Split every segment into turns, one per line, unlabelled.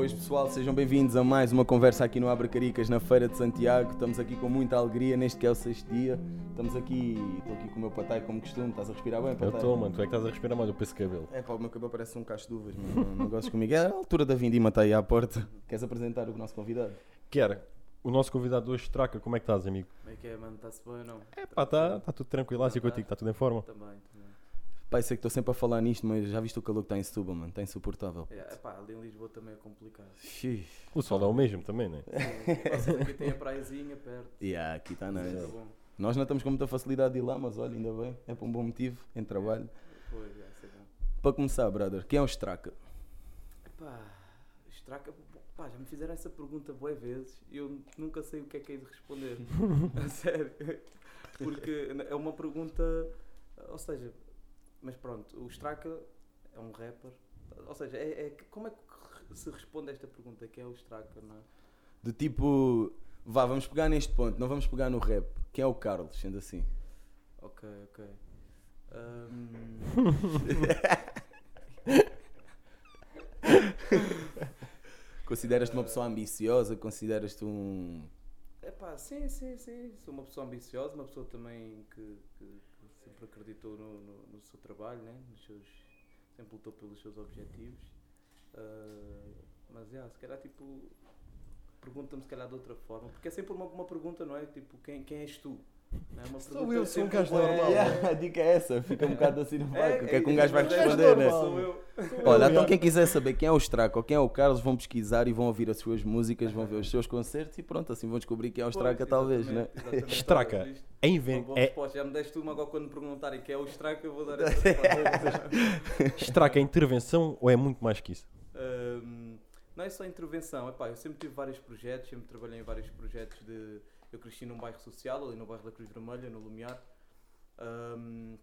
Boas pessoal, sejam bem-vindos a mais uma conversa aqui no Abra Caricas na Feira de Santiago. Estamos aqui com muita alegria neste que é o sexto dia. Estamos aqui, estou aqui com o meu patai como costume. Estás a respirar bem,
Eu
patai?
estou, mano. Tu é que estás a respirar mais o peso cabelo.
É pá, o meu cabelo parece um cacho de uvas, mano. Não, não gostes comigo. É a altura da vindima, está aí à porta. Queres apresentar o nosso convidado?
Quer, o nosso convidado de hoje, Traca, como é que estás, amigo?
Como é que é, mano? Está-se bem ou não?
É pá, está tá tudo tranquilo, assim contigo, está tudo em forma.
Também.
Pai, sei que estou sempre a falar nisto, mas já viste o calor que está em Setúbal, mano. Está insuportável.
É, epá, ali em Lisboa também é complicado.
Xixi.
O sol é o mesmo também, né?
Sim, aqui tem a praiazinha perto.
Yeah, aqui está
Isso é
nice.
bom.
Nós não estamos com muita facilidade de ir lá, mas olha, ainda bem. É por um bom motivo, em trabalho.
Pois, é, isso é bom.
Para começar, brother, quem é o Straka?
Epá, estraca. Pá, já me fizeram essa pergunta boas vezes e eu nunca sei o que é que é de responder. a sério. Porque é uma pergunta. Ou seja, mas pronto, o Straka é um rapper. Ou seja, é, é que- como é que se responde a esta pergunta? Quem é o Straka, não é?
Do tipo, vá, vamos pegar neste ponto, não vamos pegar no rap. Quem é o Carlos, sendo assim?
Ok, ok. Ahm,
Consideras-te uma pessoa ambiciosa? Consideras-te um.
Epá, sim, sim, sim. Sou uma pessoa ambiciosa, uma pessoa também que, que- que sempre acreditou no, no- no seu trabalho, né? Nos seus, sempre lutou pelos seus objetivos. Ah, mas, yeah, se calhar, tipo, pergunta-me se calhar de outra forma, porque é sempre uma, uma pergunta, não é? Tipo, quem, quem és tu? É uma
Sou eu, sou um gajo normal.
É, a dica é essa, fica um bocado assim no vácuo. O que é que um gajo vai
mas é
responder, né?
Sou eu.
Olha, então quem quiser saber quem é o Straka ou quem é o Carlos, vão pesquisar e vão ouvir as suas músicas, vão ver os seus concertos e pronto, assim vão descobrir quem é o Straka,
Pois,
talvez, né?
Straca. É,
Uma
inven...
boa
é...
resposta. Já me deste uma agora quando me perguntarem quem é o Straca, eu vou dar essa resposta.
Straca é intervenção ou é muito mais que isso?
Não é só intervenção, epá, eu sempre tive vários projetos, sempre trabalhei em vários projetos de. Eu cresci num bairro social, ali no bairro da Cruz Vermelha, no Lumiar. Ahm,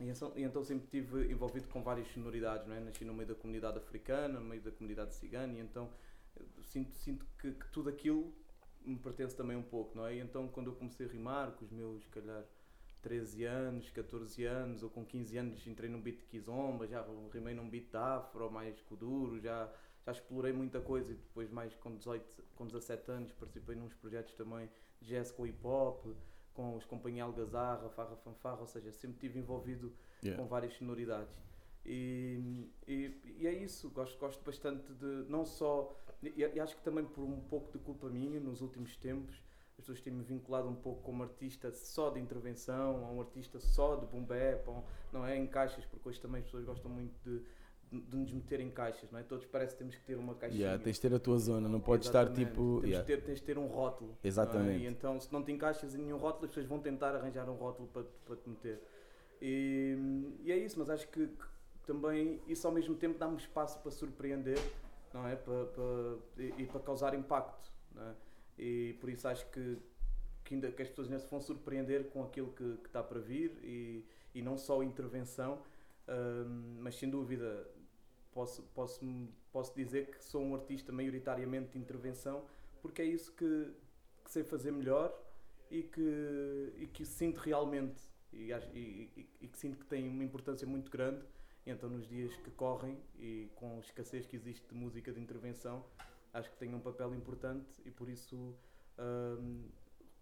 e, então, sempre estive envolvido com várias sonoridades, não é? Nasci no meio da comunidade africana, no meio da comunidade cigana, e então sinto, sinto que, que tudo aquilo me pertence também um pouco, não é? E então quando eu comecei a rimar, com os meus, calhar, 13 anos, 14 anos, ou com 15 anos entrei num beat de kizomba, já rimei num beat de afro, mais kuduro, já, já explorei muita coisa e depois mais com 18, com 17 anos participei nos projetos também de jazz com hip hop, com os companhia Algazarra, Farra Fanfarra, ou seja, sempre estive envolvido
Yeah.
com várias sonoridades. E, e, e é isso, gosto, gosto bastante de não só. E, e acho que também por um pouco de culpa minha, nos últimos tempos, as pessoas têm-me vinculado um pouco como artista só de intervenção, a um artista só de boom bap, um- não é em caixas, porque hoje também as pessoas gostam muito de, de, nos meter em caixas, não é? Todos parece que temos que ter uma caixinha.
Yeah, tens de ter a tua zona, não podes estar
Exatamente.
tipo.
Temos
yeah.
de ter, tens de ter um rótulo. é?
Exatamente.
E então, se não te encaixas em nenhum rótulo, as pessoas vão tentar arranjar um rótulo para, para te meter. E, e é isso, mas acho que, que também isso ao mesmo tempo dá-me espaço para surpreender não é? para, para, e, e para causar impacto. Não é? E por isso acho que, que, ainda, que as pessoas ainda se vão surpreender com aquilo que, que está para vir e, e não só intervenção, hum, mas sem dúvida posso, posso, posso dizer que sou um artista maioritariamente de intervenção porque é isso que, que sei fazer melhor e que, e que sinto realmente e, e- e- que sinto que tem uma importância muito grande. Então, nos dias que correm e com a escassez que existe de música de intervenção, acho que tem um papel importante e por isso hum,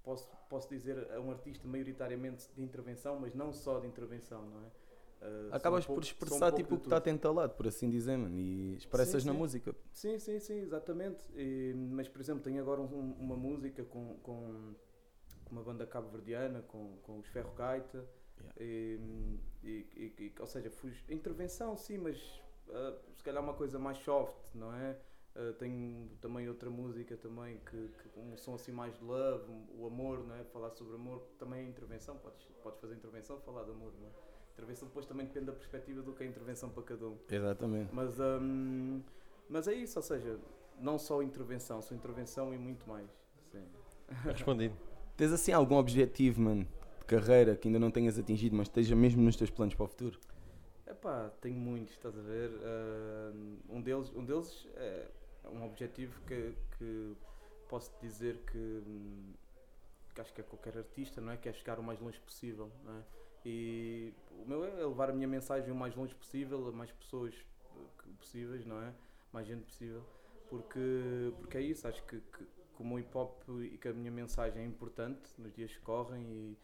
posso, posso dizer a um artista maioritariamente de intervenção, mas não só de intervenção, não é? Uh,
Acabas
um
por
pouco- um
expressar
pouco
tipo o que está
tudo.
entalado, por assim dizer, mano, e expressas
Sim,
na
sim.
música.
Sim, sim, sim, exatamente. E, mas, por exemplo, tenho agora um- uma música com, com, uma banda cabo-verdiana, com, com os Ferro Gaita.
Yeah.
E, e- e- ou seja, fui intervenção, sim, mas ah, se calhar uma coisa mais soft, não é? Ah, tenho também outra música também que, que um som assim mais de love, o amor, não é? Falar sobre amor também é intervenção, podes, podes fazer intervenção, falar de amor, não é? Intervenção depois também depende da perspectiva do que é intervenção para cada um.
Exatamente.
Mas, hum, mas é isso, ou seja, não só intervenção, só intervenção e muito mais. Sim.
Respondido.
Tens assim algum objetivo, mano, de carreira que ainda não tenhas atingido, mas esteja mesmo nos teus planos para o futuro?
Epá, tenho muitos, estás a ver? Hum, um, deles, um deles é um objetivo que, que posso dizer que, hum, que acho que é qualquer artista, não é? Que é chegar o mais longe possível, não é? E o meu é levar a minha mensagem o mais longe possível, a mais pessoas eh, possíveis, não é? Mais gente possível. porque, porque é isso, acho que, que como o hip hop e que a minha mensagem é importante nos dias que correm e,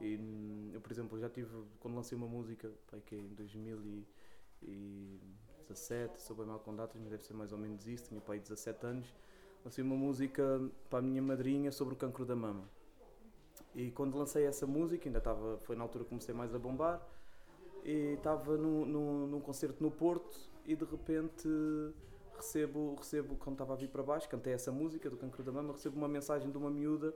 e hum, eu, por exemplo, já tive, quando lancei uma música, pá, que é em 2017, sou bem mal com datas, mas deve ser mais ou menos isso, tinha pai 17 anos, lancei uma música para a minha madrinha sobre o cancro da mama. E quando lancei essa música, ainda estava, foi na altura que comecei mais a bombar, e estava num, num, num concerto no Porto e de repente recebo, recebo quando estava a vir para baixo, cantei essa música do Cancro da Mama, recebo uma mensagem de uma miúda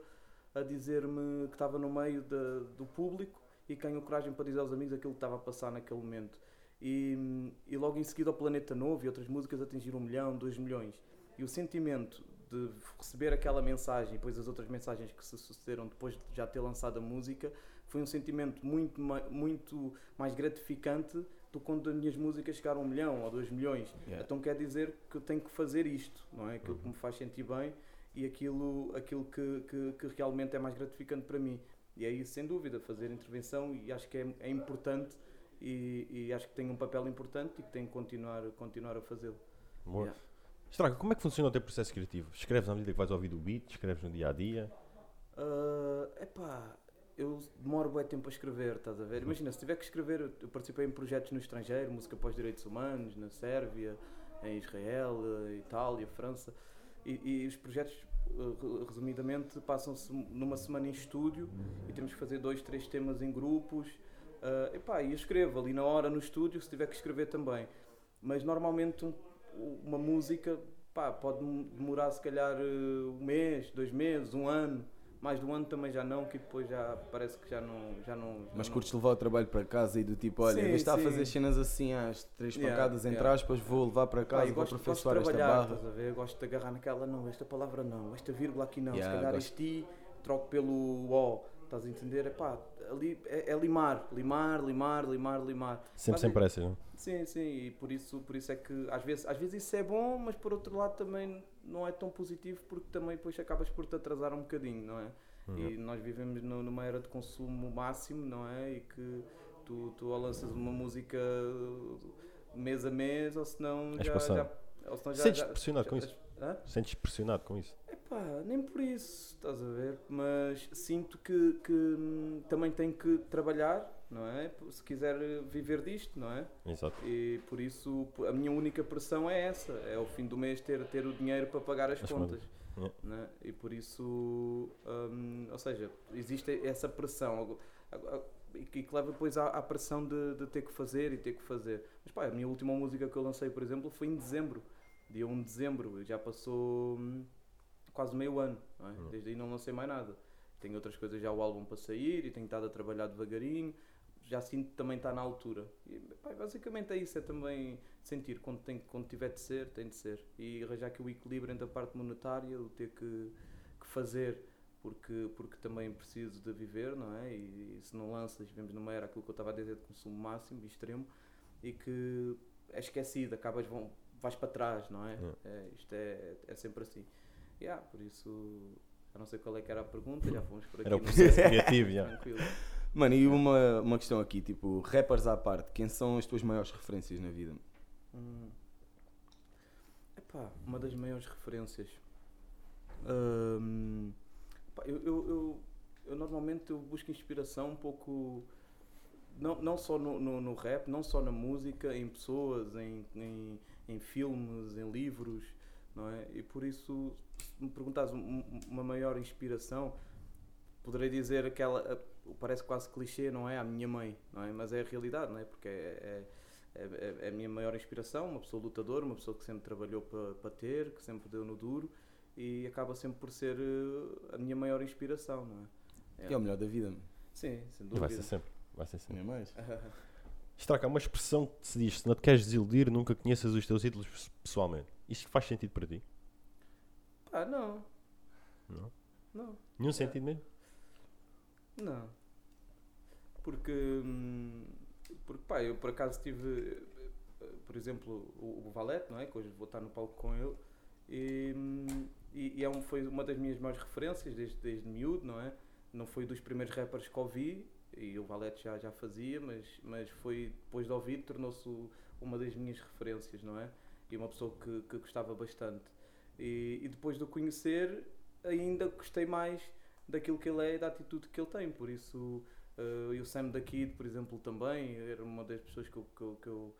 a dizer-me que estava no meio de, do público e que ganhou coragem para dizer aos amigos aquilo que estava a passar naquele momento. E, e logo em seguida o Planeta Novo e outras músicas atingiram um milhão, dois milhões. E o sentimento de receber aquela mensagem e depois as outras mensagens que se sucederam depois de já ter lançado a música foi um sentimento muito, muito mais gratificante do que quando as minhas músicas chegaram a um milhão ou dois milhões.
Yeah.
Então quer dizer que eu tenho que fazer isto, não é? Aquilo que me faz sentir bem e aquilo, aquilo que, que, que realmente é mais gratificante para mim. E é isso, sem dúvida, fazer intervenção e acho que é, é importante e, e acho que tem um papel importante e que tenho que continuar, continuar a fazê-lo. Yeah.
Estraga, como é que funciona o teu processo criativo? Escreves à medida que vais ouvir o beat, escreves no dia a dia.
É epá, eu demoro bem tempo a escrever, estás a ver? Imagina, se tiver que escrever, eu participei em projetos no estrangeiro, música para os direitos humanos, na Sérvia, em Israel, eh, Itália, França, e, e os projetos, eh, re- resumidamente, passam-se numa semana em estúdio e temos que fazer dois, três temas em grupos. Uh, epá, e eu escrevo ali na hora no estúdio, se tiver que escrever também. Mas normalmente um- uma música pá, pode demorar se calhar eh, um mês, dois meses, um ano. Mais de um ano também já não, que depois já parece que já não. Já não já
Mas
não-
curtes levar o trabalho para casa e do tipo, olha,
Sim,
em vez de estar a fazer cenas assim às três
Yeah,
pancadas entre
yeah.
aspas, vou levar para
Pá,
casa,
eu
vou
gosto, gosto de
aperfeiçoar esta barra.
estás a ver? Gosto de agarrar naquela, não, esta palavra não, esta vírgula aqui não,
Yeah,
se calhar
gosto.
este i troco pelo o, estás a entender? Epá, ali é, é limar, limar, limar, limar, limar.
Sempre sem
é-
pressa, não?
Sim, sim, e por isso, por isso é que às vezes, às vezes isso é bom, mas por outro lado também não é tão positivo porque também depois acabas por te atrasar um bocadinho, não é? E nós vivemos nu- numa era de consumo máximo, não é? E que tu, tu lanças uma música mês a mês, ou senão
És
já.
passado.
já ou senão já,
Sentes
já-
pressionado com
já-
isso?
Hã?
Sentes pressionado com isso?
Epá, nem por isso, estás a ver? Mas sinto que, que hum, também tenho que trabalhar, não é? Se quiser viver disto, não é?
Exato.
E por isso a minha única pressão é essa, é ao fim do mês ter, ter o dinheiro para pagar as
As
contas.
Yeah.
Né? E por isso, hum, ou seja, existe essa pressão e que, leva depois à, à pressão de, de ter que fazer e ter que fazer. Mas pá, a minha última música que eu lancei, por exemplo, foi em dezembro, dia 1 de dezembro, já passou hum, quase meio ano, não é?
Hum.
desde aí não lancei mais nada. Tenho outras coisas já o álbum para sair e tenho estado a trabalhar devagarinho já sinto que também está na altura. E, pá, basicamente é isso, é também sentir quando, tem, quando tiver de ser, tem de ser. E arranjar aqui o equilíbrio entre a parte monetária, o ter que, que fazer, porque, porque também preciso de viver, não é? E, se não lanças, vivemos numa era aquilo que eu estava a dizer de consumo máximo e extremo, e que é esquecido, acabas, vão, vais para trás, não é?
Yeah.
É, isto é, é sempre assim. Yeah, por isso, eu não sei qual é que era a pergunta, já fomos por aqui.
Era o processo criativo, já.
Tranquilo.
Mano, e uma, uma questão aqui, tipo, rappers à parte, quem são as tuas maiores referências na vida?
Hum. Epá, uma das maiores referências. Hum, pá, eu, eu, eu, eu normalmente eu busco inspiração um pouco. Não, não só no, no, no rap, não só na música, em pessoas, em, em, em filmes, em livros, não é? E por isso, se me perguntares um- uma maior inspiração, poderei dizer aquela. a- Parece quase clichê, não é? A minha mãe, não é? Mas é a realidade, não é? Porque é, é, é, é a minha maior inspiração, uma pessoa lutadora, uma pessoa que sempre trabalhou para pa ter, que sempre deu no duro e acaba sempre por ser eh, a minha maior inspiração, não é?
Que é o melhor da vida, mano.
Sim, sem
E
dúvida.
vai ser sempre. Vai ser sempre.
Nem mais.
Estraca, há uma expressão que se diz: se não te queres desiludir, nunca conheças os teus ídolos pes- pessoalmente. Isto faz sentido para ti?
Pá, não,
Não?
não,
Nenhum sentido mesmo?
não. Porque, hum, porque pá, eu por acaso tive, eh, por exemplo, o, o Valete, não é? Que hoje vou estar no palco com ele. E, hum, e, e é um, foi uma das minhas maiores referências desde, desde miúdo, não é? Não foi dos primeiros rappers que ouvi, e o Valete já, já fazia, mas, mas foi depois de ouvir, tornou-se uma das minhas referências, não é? E uma pessoa que, que gostava bastante. E, e depois de o conhecer, ainda gostei mais daquilo que ele é e da atitude que ele tem. Por isso, uh, e o Sam da Kid, por exemplo, também era uma das pessoas que eu, que, eu, que, eu,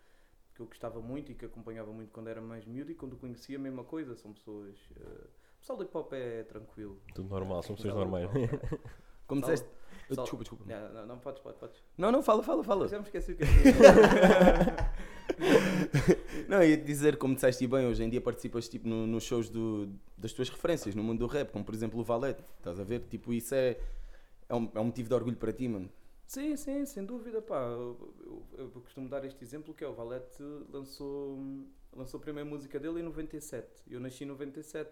que eu gostava muito e que acompanhava muito quando era mais miúdo e quando o conhecia, a mesma coisa. São pessoas. Uh, o pessoal do hip hop é tranquilo.
Tudo normal, são pessoas normais.
Como
Pessoal-
disseste.
pessoal-
Desculpa, desculpa.
Yeah, não, não, podes, podes, podes.
Não, não, fala, fala, fala.
Já me esqueci o que é
Não, ia dizer, como disseste bem, hoje em dia participas tipo, no- nos shows do- das tuas referências no mundo do rap, como por exemplo o Valete, estás a ver? Tipo, isso é, é, um, é um motivo de orgulho para ti, mano.
Sim, sim, sem dúvida, pá. Eu, eu- eu costumo dar este exemplo que é o Valete lançou, lançou a primeira música dele em 97. Eu nasci em 97.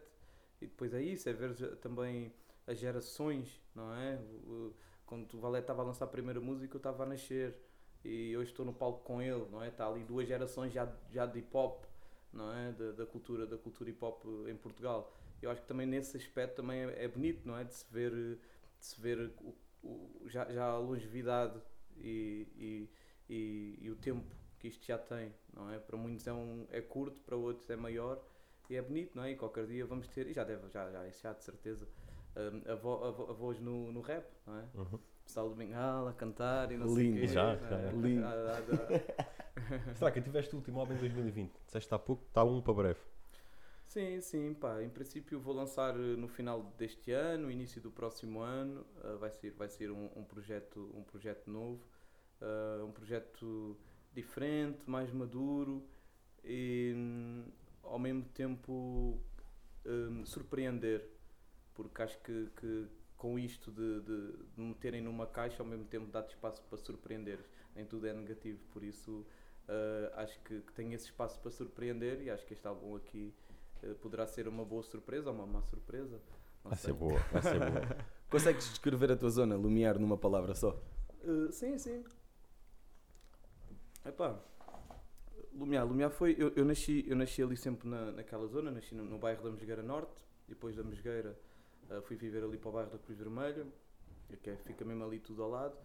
E depois é isso, é ver também as gerações, não é? Quando o Valete estava a lançar a primeira música, eu estava a nascer. E hoje estou no palco com ele, não é? Está ali duas gerações já, já de hip hop, não é? Da, da cultura, da cultura hip hop em Portugal. Eu acho que também nesse aspecto também é, é bonito, não é? De se ver, de se ver o, o- já, já a longevidade e, e, e, e o tempo que isto já tem, não é? Para muitos é, um, é curto, para outros é maior e é bonito, não é? E qualquer dia vamos ter, e já deve, já, já, já de certeza, a voz no, no rap, não é?
Uhum.
Pessoal do Bengala a cantar e não sei
Lindo.
o quê.
Já,
é?
lindo.
Ah, ah, ah.
Será que tiveste o último álbum em 2020? Disseste há pouco, está um para breve.
Sim, sim, pá. Em princípio vou lançar eh, no final deste ano, início do próximo ano. eh, vai ser, vai ser um, um projeto, um projeto novo, eh, um projeto diferente, mais maduro e hum, ao mesmo tempo hum, surpreender, porque acho que, que com isto de, de, de me meterem numa caixa ao mesmo tempo dá-te espaço para surpreender. Nem tudo é negativo, por isso eh, acho que, que tenho esse espaço para surpreender e acho que este álbum aqui eh, poderá ser uma boa surpresa ou uma má surpresa. Não
Vai
sei.
ser boa, vai ser boa.
Consegues descrever a tua zona, Lumiar, numa palavra só?
Uh, sim, sim. Epá, Lumiar, Lumiar foi. Eu, eu, nasci, eu nasci ali sempre na, naquela zona, nasci no, no bairro da Mesgueira Norte, depois da Mesgueira uh, fui viver ali para o bairro da Cruz Vermelha, que é, fica mesmo ali tudo ao lado.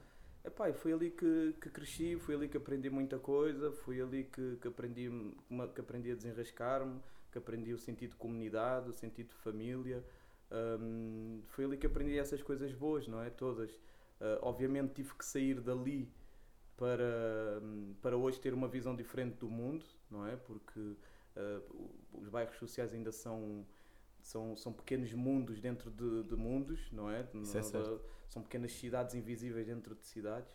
Epá, foi ali que, que cresci, foi ali que aprendi muita coisa, foi ali que, que, aprendi, que aprendi a desenrascar-me, que aprendi o sentido de comunidade, o sentido de família. Um, foi ali que aprendi essas coisas boas, não é? Todas. Uh, obviamente tive que sair dali para, para hoje ter uma visão diferente do mundo, não é? Porque uh, os bairros sociais ainda são, são, são pequenos mundos dentro de, de mundos, não é?
Isso é certo.
São pequenas cidades invisíveis dentro de cidades,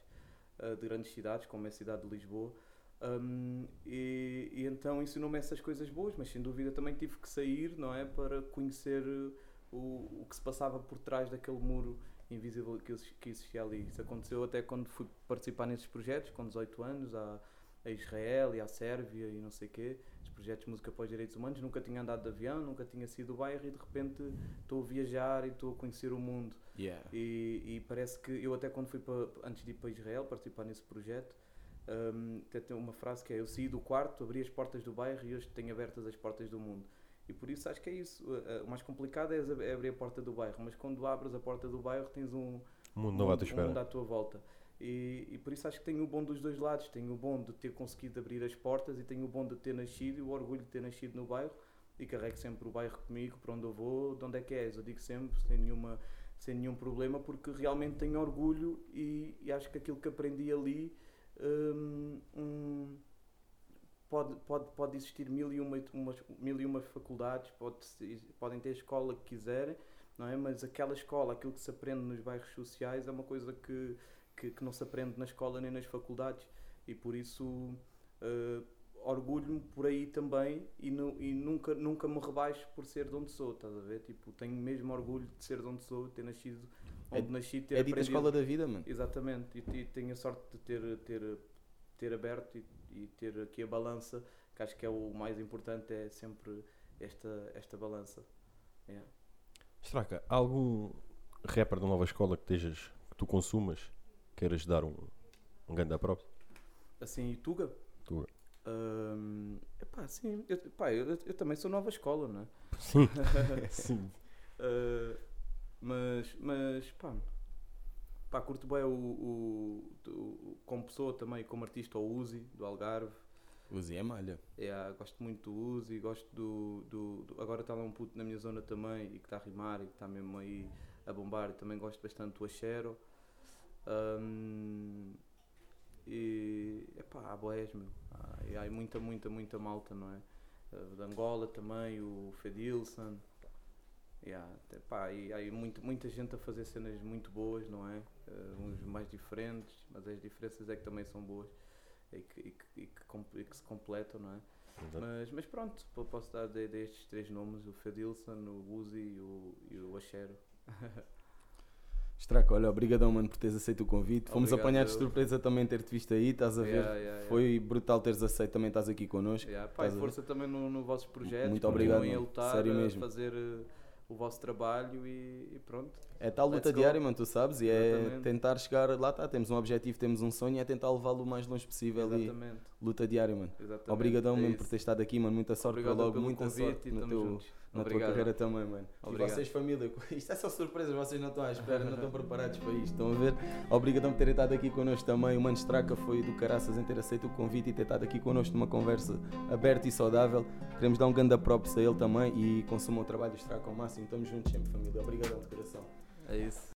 uh, de grandes cidades, como é a cidade de Lisboa. Um, e, e então ensinou-me essas coisas boas, mas sem dúvida também tive que sair, não é? Para conhecer uh, o, o que se passava por trás daquele muro invisível que, que existia ali. Isso aconteceu até quando fui participar nesses projetos, com 18 anos, a, a Israel e à Sérvia e não sei o quê, os projetos de música para os direitos humanos. Nunca tinha andado de avião, nunca tinha sido do bairro e de repente estou a viajar e estou a conhecer o mundo.
Yeah.
E, e parece que eu até quando fui para, antes de ir para Israel participar nesse projeto, hum, até tem uma frase que é eu saí do quarto, abri as portas do bairro e hoje tenho abertas as portas do mundo. E por isso acho que é isso. Uh, uh, O mais complicado é ab- abrir a porta do bairro, mas quando abres a porta do bairro tens um,
O mundo não vai tua
um mundo à tua volta. E, e por isso acho que tenho o bom dos dois lados. Tenho o bom de ter conseguido abrir as portas e tenho o bom de ter nascido e o orgulho de ter nascido no bairro. E carrego sempre o bairro comigo, para onde eu vou, de onde é que és. Eu digo sempre, sem, nenhuma, sem nenhum problema, porque realmente tenho orgulho e, e acho que aquilo que aprendi ali hum, pode, pode, pode existir mil e, uma, umas, mil e uma faculdades, pode, podem ter a escola que quiserem, não é? Mas aquela escola, aquilo que se aprende nos bairros sociais é uma coisa que, que, que não se aprende na escola nem nas faculdades e por isso eh, orgulho-me por aí também e, nu- e nunca, nunca me rebaixo por ser de onde sou, estás a ver? Tipo, tenho mesmo orgulho de ser de onde sou, ter nascido onde nasci, ter
É
aprendido-
escola da vida, mano.
Exatamente, e, e tenho a sorte de ter, ter, ter aberto e, e ter aqui a balança, que acho que é o mais importante, é sempre esta, esta balança. Yeah.
Há algum rapper da nova escola que, estejas, que tu consumas queiras dar um, um grande próprio?
Assim, e Tuga?
Tuga.
Hum, epá, sim, eu, pá, eu, eu também sou nova escola, não é?
Sim. Sim.
Uh, mas, mas pá, pá, curto bem o, o, o- como pessoa também, como artista, o Uzi, do Algarve.
Uzi é malha.
Yeah, gosto muito do Uzi, gosto do, do, do- Agora está lá um puto na minha zona também e que está a rimar e que está mesmo aí a bombar. E também gosto bastante do Axero. Ahm, e. Epá, há boés, meu. Há, e há muita, muita, muita malta, não é? Uh, de Angola também, o Fedilson. Yeah, epá, e há muita, gente a fazer cenas muito boas, não é? Uh, uns mais diferentes, mas as diferenças é que também são boas e que, e que, e que, e que se completam, não é?
Exato.
Mas, mas pronto, po- posso dar de- destes três nomes: o Fedilson, o Uzi e o, e o Axero.
Straco, olha, obrigadão, mano, por teres aceito o convite. Fomos
Obrigado,
apanhados de surpresa também ter-te visto aí, estás a ver?
Yeah, yeah, yeah.
Foi brutal teres aceito, também estás aqui connosco.
Yeah, e
Estás a
força também no, no vossos projetos.
Muito obrigado,
a
mano.
lutar,
Sério
a
mesmo.
fazer uh, o vosso trabalho e, e pronto.
É tal luta diária, mano, tu sabes, e é
Exatamente.
tentar chegar, lá está, temos um objetivo, temos um sonho, e é tentar levá-lo o mais longe possível e
Exatamente.
luta diária, mano.
exatamente.
Obrigadão
É
mesmo por ter estado aqui, mano, muita sorte
Obrigado
para logo, muita sorte
e
no teu,
juntos.
Na tua
Obrigado.
carreira também, mano.
Obrigado.
E vocês, família, isto é só surpresa, vocês não estão à espera, não estão preparados para isto, estão a ver? Obrigadão por terem estado aqui connosco também. O Mano Straca foi do caraças em ter aceito o convite e ter estado aqui connosco numa conversa aberta e saudável. Queremos dar um grande props a ele também e consumam o trabalho do Straca ao máximo. Estamos juntos sempre, família. Obrigadão de coração.
É isso.